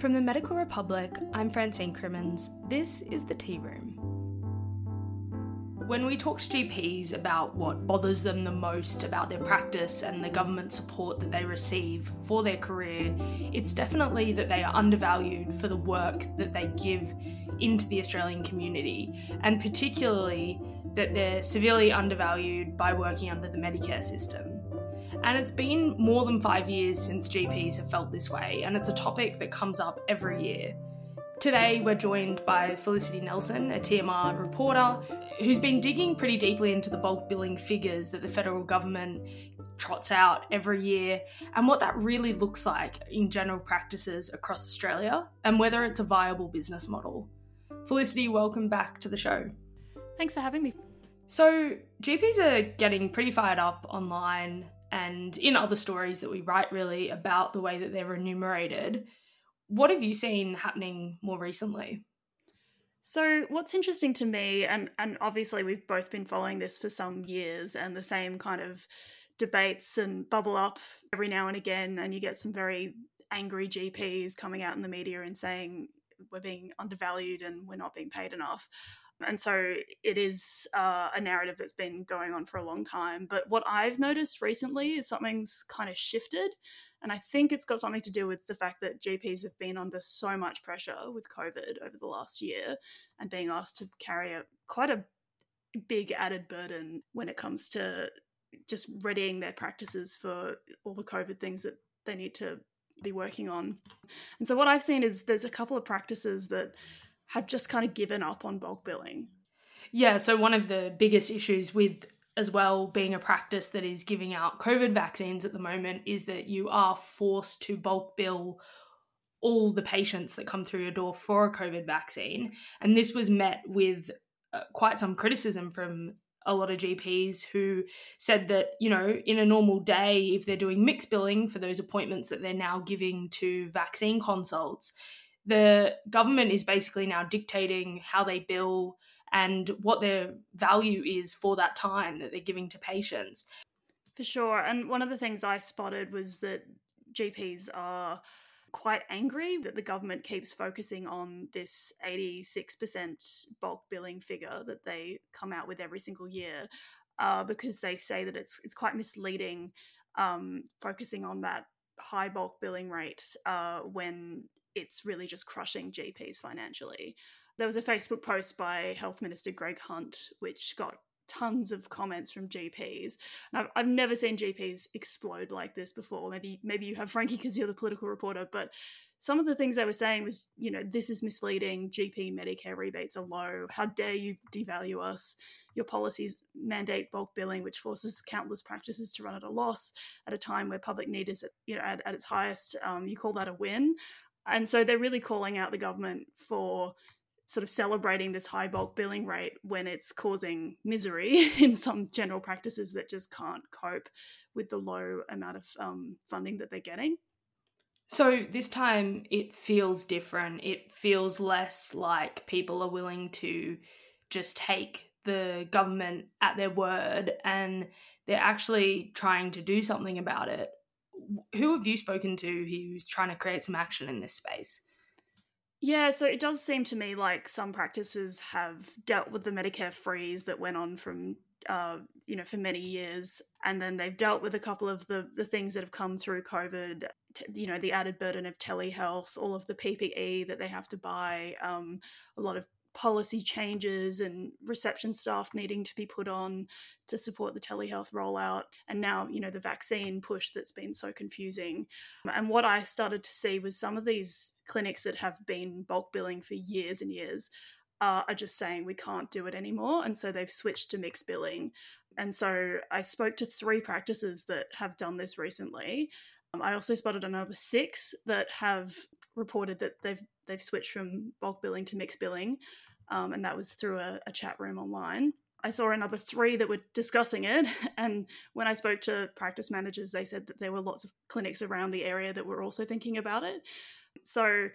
From the Medical Republic, I'm Francine Crimmins. This is the Tea Room. When we talk to GPs about what bothers them the most about their practice and the government support that they receive for their career, it's definitely that they are undervalued for the work that they give into the Australian community, and particularly that they're severely undervalued by working under the Medicare system. And it's been more than five years since GPs have felt this way, and it's a topic that comes up every year. Today, we're joined by Felicity Nelson, a TMR reporter, who's been digging pretty deeply into the bulk billing figures that the federal government trots out every year and what that really looks like in general practices across Australia and whether it's a viable business model. Felicity, welcome back to the show. Thanks for having me. So, GPs are getting pretty fired up online and in other stories that we write, really, about the way that they're enumerated. What have you seen happening more recently? So, what's interesting to me, and, and obviously we've both been following this for some years, and the same kind of debates and bubble up every now and again, and you get some very angry GPs coming out in the media and saying we're being undervalued and we're not being paid enough. And so it is uh, a narrative that's been going on for a long time. But what I've noticed recently is something's kind of shifted. And I think it's got something to do with the fact that GPs have been under so much pressure with COVID over the last year and being asked to carry a quite a big added burden when it comes to just readying their practices for all the COVID things that they need to be working on. And so what I've seen is there's a couple of practices that have just kind of given up on bulk billing. Yeah, so one of the biggest issues with as well being a practice that is giving out COVID vaccines at the moment is that you are forced to bulk bill all the patients that come through your door for a COVID vaccine. And this was met with uh, quite some criticism from a lot of GPs who said that, you know, in a normal day, if they're doing mixed billing for those appointments that they're now giving to vaccine consults, the government is basically now dictating how they bill and what their value is for that time that they're giving to patients. For sure. And one of the things I spotted was that GPs are quite angry that the government keeps focusing on this 86% bulk billing figure that they come out with every single year uh, because they say that it's it's quite misleading um, focusing on that high bulk billing rate uh, when it's really just crushing GPs financially. There was a Facebook post by Health Minister Greg Hunt, which got tons of comments from GPs. I've, I've, never seen GPs explode like this before. Maybe maybe you have Frankie because you're the political reporter, but some of the things they were saying was, you know, this is misleading. GP Medicare rebates are low. How dare you devalue us? Your policies mandate bulk billing, which forces countless practices to run at a loss at a time where public need is, at, you know, at, at its highest. Um, you call that a win? And so they're really calling out the government for sort of celebrating this high bulk billing rate when it's causing misery in some general practices that just can't cope with the low amount of um, funding that they're getting. So this time it feels different. It feels less like people are willing to just take the government at their word and they're actually trying to do something about it who have you spoken to who's trying to create some action in this space? Yeah, so it does seem to me like some practices have dealt with the Medicare freeze that went on from uh, you know for many years, and then they've dealt with a couple of the the things that have come through COVID. T- you know, the added burden of telehealth, all of the PPE that they have to buy, um, a lot of policy changes and reception staff needing to be put on to support the telehealth rollout and now you know the vaccine push that's been so confusing. And what i started to see was some of these clinics that have been bulk billing for years and years are just saying we can't do it anymore and so they've switched to mixed billing. And so i spoke to three practices that have done this recently. I also spotted another six that have reported that they've they've switched from bulk billing to mixed billing, um, and that was through a, a chat room online. I saw another three that were discussing it, and when I spoke to practice managers, they said that there were lots of clinics around the area that were also thinking about it. So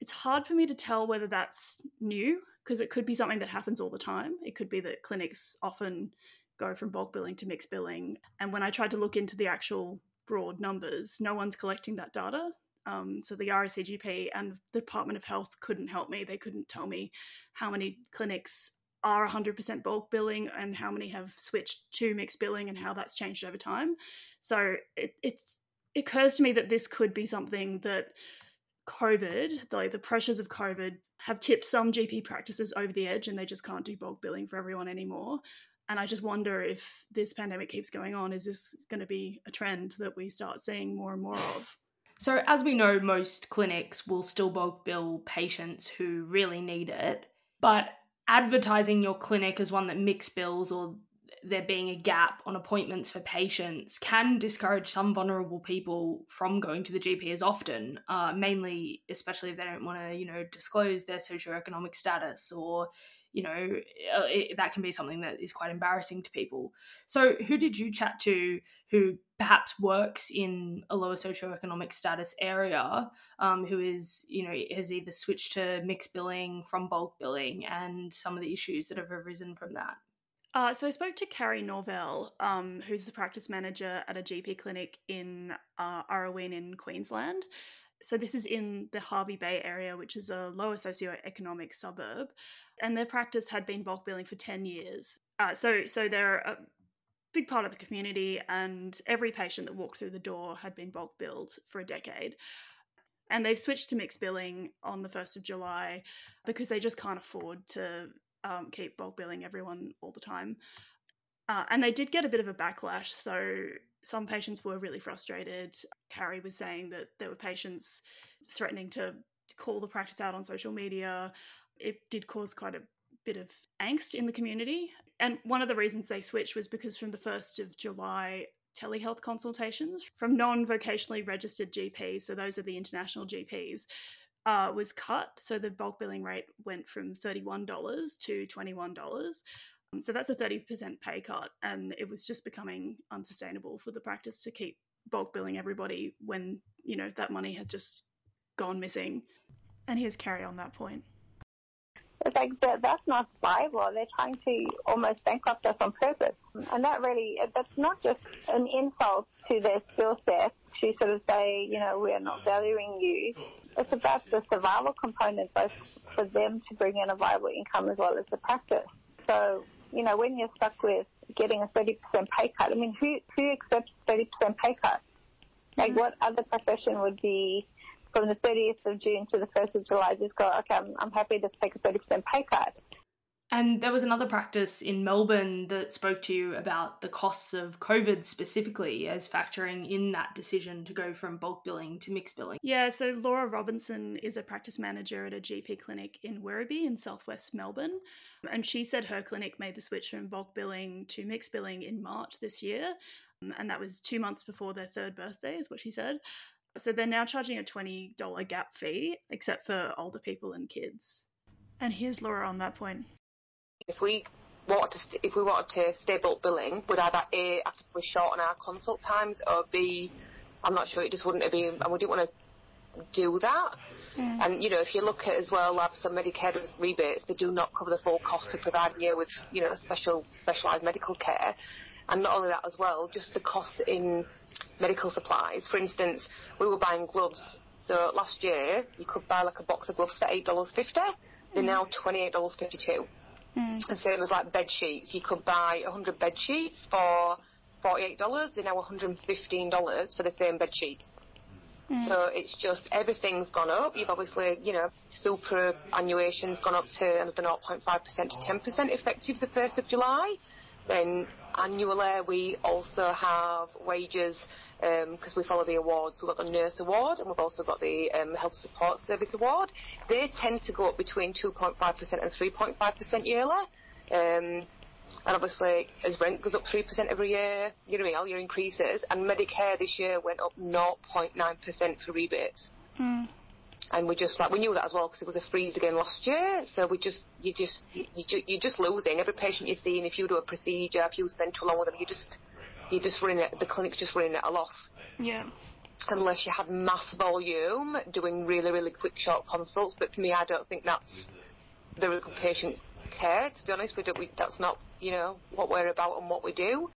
it's hard for me to tell whether that's new because it could be something that happens all the time. It could be that clinics often go from bulk billing to mixed billing. And when I tried to look into the actual broad numbers, no one's collecting that data. Um, so the RACGP and the Department of Health couldn't help me. They couldn't tell me how many clinics are 100% bulk billing and how many have switched to mixed billing and how that's changed over time. So it, it occurs to me that this could be something that COVID, like the pressures of COVID, have tipped some GP practices over the edge and they just can't do bulk billing for everyone anymore. And I just wonder if this pandemic keeps going on, is this going to be a trend that we start seeing more and more of? So, as we know, most clinics will still bulk bill patients who really need it. But advertising your clinic as one that mix bills or there being a gap on appointments for patients can discourage some vulnerable people from going to the GP as often, uh, mainly, especially if they don't want to, you know, disclose their socioeconomic status or, you know, uh, it, that can be something that is quite embarrassing to people. So, who did you chat to who perhaps works in a lower socioeconomic status area, um, who is, you know, has either switched to mixed billing from bulk billing and some of the issues that have arisen from that? Uh, so I spoke to Carrie Norvell, um, who's the practice manager at a GP clinic in uh, Urraween in Queensland. So this is in the Hervey Bay area, which is a lower socioeconomic suburb, and their practice had been bulk billing for ten years. Uh, so so they're a big part of the community, and every patient that walked through the door had been bulk billed for a decade. And they've switched to mixed billing on the 1st of July because they just can't afford to um, keep bulk billing everyone all the time. Uh, and they did get a bit of a backlash. So some patients were really frustrated. Carrie was saying that there were patients threatening to call the practice out on social media. It did cause quite a bit of angst in the community. And one of the reasons they switched was because from the 1st of July, telehealth consultations from non vocationally registered GPs, so those are the international GPs, uh, was cut. So the bulk billing rate went from $31 to $21. Um, so that's a 30% pay cut. And it was just becoming unsustainable for the practice to keep bulk billing everybody when, you know, that money had just gone missing. And here's Carrie on that point. It's like that, that's not viable. They're trying to almost bankrupt us on purpose. And that really, that's not just an insult to their skill set to sort of say, you know, we're not valuing you it's about the survival component, both for them to bring in a viable income as well as the practice. So, you know, when you're stuck with getting a 30% pay cut, I mean, who, who accepts 30% pay cut? Like, what other profession would be from the 30th of June to the 1st of July just go, okay, I'm, I'm happy to take a 30% pay cut? And there was another practice in Melbourne that spoke to you about the costs of COVID specifically as factoring in that decision to go from bulk billing to mixed billing. Yeah, so Laura Robinson is a practice manager at a GP clinic in Werribee in southwest Melbourne. And she said her clinic made the switch from bulk billing to mixed billing in March this year. Um, and that was two months before their third birthday, is what she said. So they're now charging a $20 gap fee, except for older people and kids. And here's Laura on that point. If we wanted to, st- if we wanted to stay bulk billing, would either A, actively shorten our consult times, or B, I'm not sure, it just wouldn't be, and we didn't want to do that. Mm. And, you know, if you look at as well, like some Medicare rebates, they do not cover the full cost of providing you with, you know, special, specialised medical care. And not only that as well, just the cost in medical supplies. For instance, we were buying gloves. So last year, you could buy like a box of gloves for $8.50. They're mm. now $28.52. Mm. And same as like bed sheets, you could buy 100 bed sheets for $48. They're now $115 for the same bed sheets. Mm. So it's just everything's gone up. You've obviously, you know, superannuation's gone up to another 0.5% to 10% effective the 1st of July. Then annually we also have wages because um, we follow the awards. We've got the Nurse Award and we've also got the um, Health Support Service Award. They tend to go up between 2.5% and 3.5% yearly. Um, and obviously, as rent goes up 3% every year, you know all your increases. And Medicare this year went up 0.9% for rebates. Mm. And we just like we knew that as well because it was a freeze again last year. So we just you just you, you, you're just losing every patient you're seeing. If you do a procedure, if you spend too long with them, you just you're just running it, the clinic's just running at a loss. Yeah. Unless you have mass volume, doing really, really quick, short consults. But for me, I don't think that's very good patient care, to be honest. We don't, we, that's not, you know, what we're about and what we do.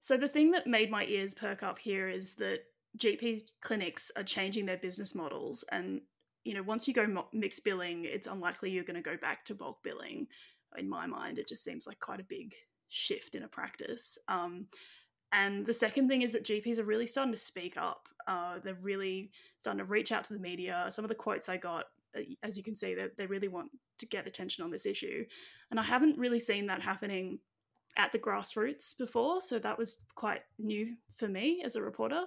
So the thing that made my ears perk up here is that GP clinics are changing their business models, and you know, once you go mixed billing, it's unlikely you're going to go back to bulk billing. In my mind, it just seems like quite a big shift in a practice. Um, and the second thing is that GPs are really starting to speak up. Uh, they're really starting to reach out to the media. Some of the quotes I got, uh, as you can see, that they really want to get attention on this issue. And I haven't really seen that happening at the grassroots before. So that was quite new for me as a reporter.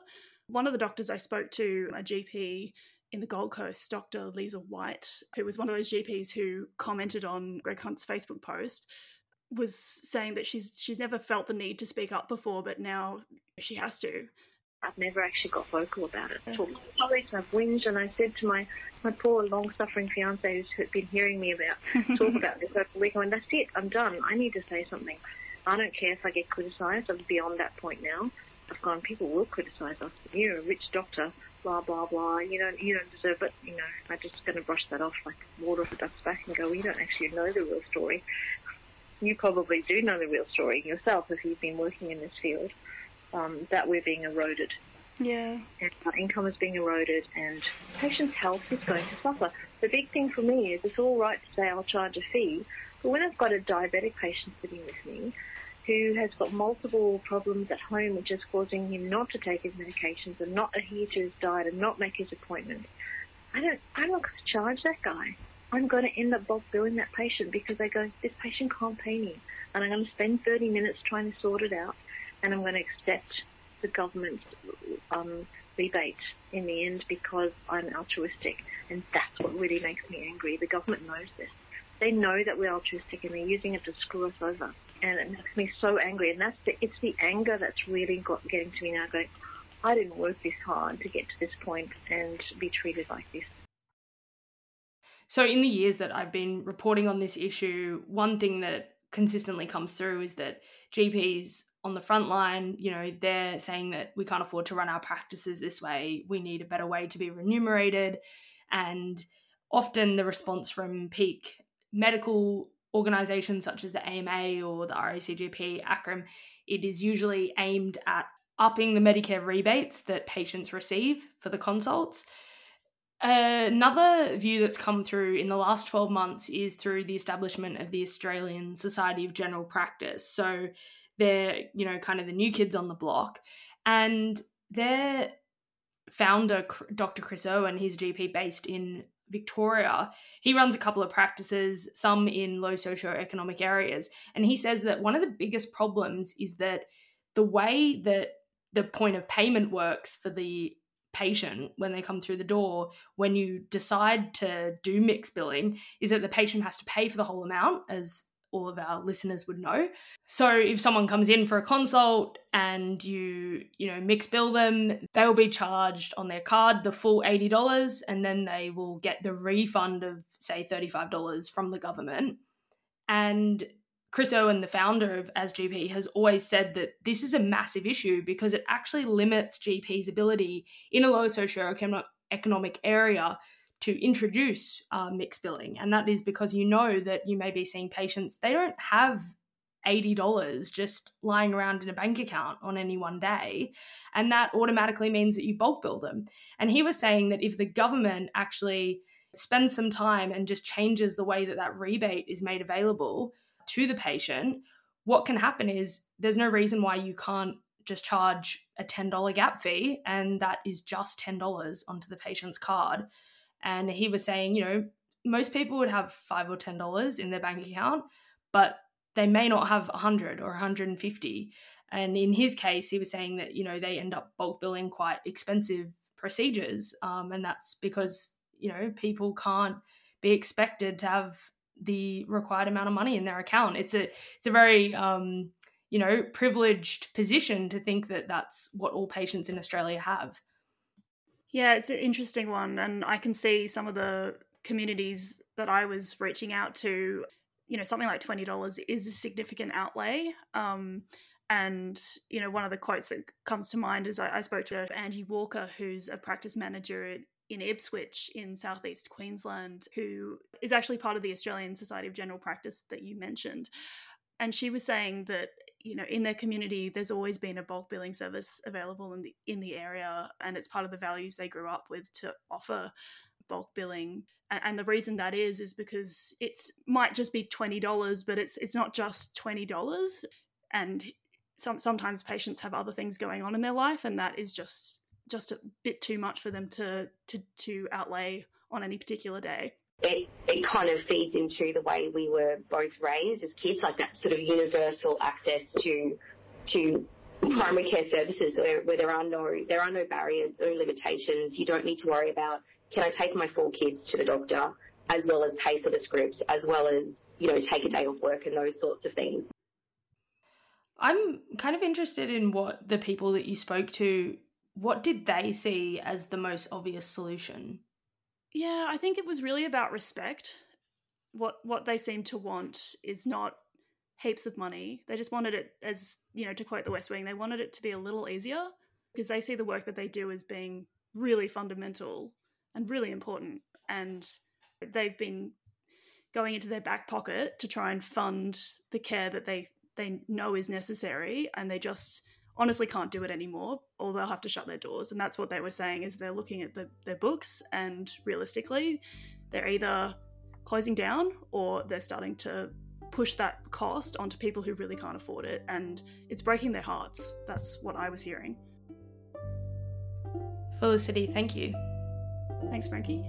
One of the doctors I spoke to, a GP in the Gold Coast, Dr. Lisa White, who was one of those GPs who commented on Greg Hunt's Facebook post, was saying that she's she's never felt the need to speak up before, but now she has to. I've never actually got vocal about it. I talked to colleagues, I've whinged, and I said to my, my poor long-suffering fiance who's been hearing me about talk about this over the week, I went, that's it, I'm done. I need to say something. I don't care if I get criticised. I'm beyond that point now. I've gone, people will criticise us. You're a rich doctor, blah, blah, blah. You don't, you don't deserve it. You know, I'm just going to brush that off like water off a duck's back and go, well, you don't actually know the real story you probably do know the real story yourself if you've been working in this field, um, that we're being eroded. Yeah. And our income is being eroded and patients' health is going to suffer. The big thing for me is it's all right to say I'll charge a fee, but when I've got a diabetic patient sitting with me who has got multiple problems at home which is causing him not to take his medications and not adhere to his diet and not make his appointments, I don't, I'm not going to charge that guy. I'm going to end up bulk billing that patient because I go, this patient can't pay me. And I'm going to spend 30 minutes trying to sort it out. And I'm going to accept the government's um, rebate in the end because I'm altruistic. And that's what really makes me angry. The government knows this. They know that we're altruistic and they're using it to screw us over. And it makes me so angry. And that's the, it's the anger that's really got, getting to me now going, I didn't work this hard to get to this point and be treated like this. So, in the years that I've been reporting on this issue, one thing that consistently comes through is that GPs on the front line, you know, they're saying that we can't afford to run our practices this way. We need a better way to be remunerated. And often the response from peak medical organizations such as the AMA or the RACGP, ACRRM, it is usually aimed at upping the Medicare rebates that patients receive for the consults Another view that's come through in the last 12 months is through the establishment of the Australian Society of General Practice. So they're, you know, kind of the new kids on the block. And their founder, Dr. Chris Irwin, he's GP based in Victoria. He runs a couple of practices, some in low socioeconomic areas. And he says that one of the biggest problems is that the way that the point of payment works for the patient when they come through the door when you decide to do mixed billing is that the patient has to pay for the whole amount as all of our listeners would know. So if someone comes in for a consult and you, you know, mix bill them, they will be charged on their card the full $80 and then they will get the refund of say $35 from the government. And Chris Owen, the founder of ASGP, has always said that this is a massive issue because it actually limits GP's ability in a low socioeconomic economic area to introduce uh, mixed billing. And that is because you know that you may be seeing patients, they don't have $80 just lying around in a bank account on any one day. And that automatically means that you bulk bill them. And he was saying that if the government actually spends some time and just changes the way that that rebate is made available, to the patient, what can happen is there's no reason why you can't just charge a $10 gap fee and that is just $10 onto the patient's card. And he was saying, you know, most people would have 5 or $10 in their bank account, but they may not have a 100 or 150. And in his case, he was saying that, you know, they end up bulk billing quite expensive procedures. Um, and that's because, you know, people can't be expected to have the required amount of money in their account. It's a it's a very um, you know privileged position to think that that's what all patients in Australia have. Yeah, it's an interesting one, and I can see some of the communities that I was reaching out to. You know, something like twenty dollars is a significant outlay. Um, and you know, one of the quotes that comes to mind is I, I spoke to Angie Walker, who's a practice manager at in Ipswich in southeast Queensland, who is actually part of the Australian Society of General Practice that you mentioned. And she was saying that you know in their community there's always been a bulk billing service available in the in the area and it's part of the values they grew up with to offer bulk billing. And the reason that is is because it's might just be $20 but it's it's not just $20 and some sometimes patients have other things going on in their life and that is just just a bit too much for them to to to outlay on any particular day it, it kind of feeds into the way we were both raised as kids, like that sort of universal access to to primary care services where, where there are no there are no barriers, no limitations. You don't need to worry about can I take my four kids to the doctor as well as pay for the scripts, as well as, you know, take a day off work and those sorts of things. I'm kind of interested in what the people that you spoke to, what did they see as the most obvious solution? Yeah, I think it was really about respect. What what they seem to want is not heaps of money. They just wanted it as, you know, to quote the West Wing, they wanted it to be a little easier because they see the work that they do as being really fundamental and really important. And they've been going into their back pocket to try and fund the care that they they know is necessary and they just honestly can't do it anymore or they'll have to shut their doors. And that's what they were saying is they're looking at the, their books and realistically they're either closing down or they're starting to push that cost onto people who really can't afford it. And it's breaking their hearts. That's what i was hearing. Felicity thank you. Thanks, Frankie.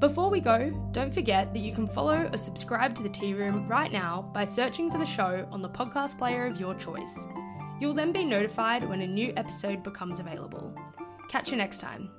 Before we go, don't forget that you can follow or subscribe to the Tea Room right now by searching for the show on the podcast player of your choice. You'll then be notified when a new episode becomes available. Catch you next time.